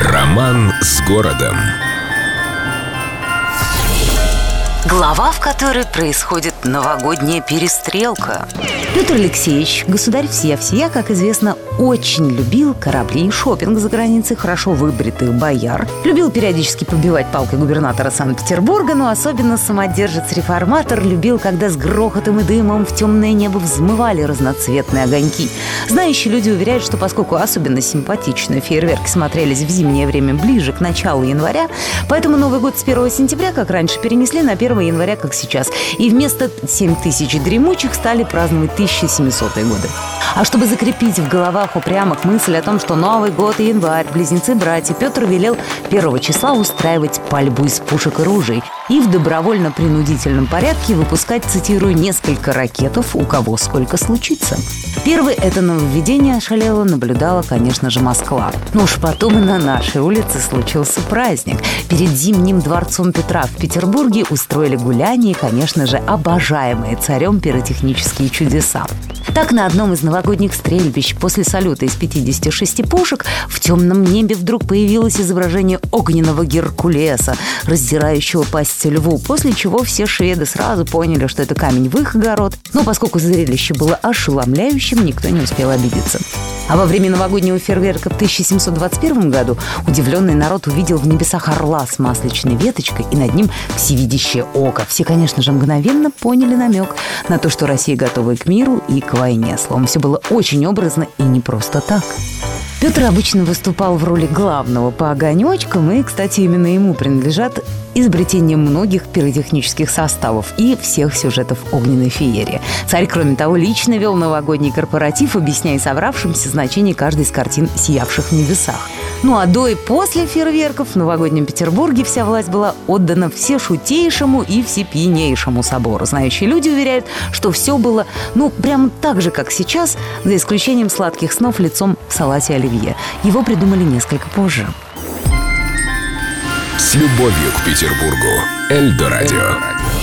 Роман с городом. Глава, в которой происходит новогодняя перестрелка. Петр Алексеевич, государь всея-всея, как известно, очень любил корабли и шопинг за границей хорошо выбритых бояр. Любил периодически побивать палкой губернатора Санкт-Петербурга, но особенно самодержец-реформатор любил, когда с грохотом и дымом в темное небо взмывали разноцветные огоньки. Знающие люди уверяют, что поскольку особенно симпатичные фейерверки смотрелись в зимнее время ближе к началу января, поэтому Новый год с 1 сентября, как раньше, перенесли на 1 января, как сейчас. И вместо 7 тысяч дремучих стали праздновать 1700-е годы. А чтобы закрепить в головах упрямых мысль о том, что Новый год и январь, близнецы-братья, Петр велел 1 числа устраивать пальбу из пушек и ружей и в добровольно-принудительном порядке выпускать, цитирую, несколько ракетов, у кого сколько случится. Первый это нововведение шалело наблюдала, конечно же, Москва. Но уж потом и на нашей улице случился праздник. Перед Зимним дворцом Петра в Петербурге устроили гуляние конечно же, обожаемые царем пиротехнические чудеса. Так, на одном из новогодних стрельбищ после салюта из 56 пушек в темном небе вдруг появилось изображение огненного Геркулеса, раздирающего пасть льву, после чего все шведы сразу поняли, что это камень в их огород, но поскольку зрелище было ошеломляющим, никто не успел обидеться. А во время новогоднего фейерверка в 1721 году удивленный народ увидел в небесах орла с масличной веточкой и над ним всевидящее око. Все, конечно же, мгновенно поняли намек на то, что Россия готова к миру, и к войне. Словом, все было очень образно и не просто так. Петр обычно выступал в роли главного по огонечкам, и, кстати, именно ему принадлежат изобретение многих пиротехнических составов и всех сюжетов огненной феерии. Царь, кроме того, лично вел новогодний корпоратив, объясняя собравшимся значение каждой из картин, сиявших в небесах. Ну а до и после фейерверков в новогоднем Петербурге вся власть была отдана все шутейшему и всепьянейшему собору. Знающие люди уверяют, что все было, ну, прямо так же, как сейчас, за исключением сладких снов лицом в салате оливье. Его придумали несколько позже. С любовью к Петербургу. Эльдо радио.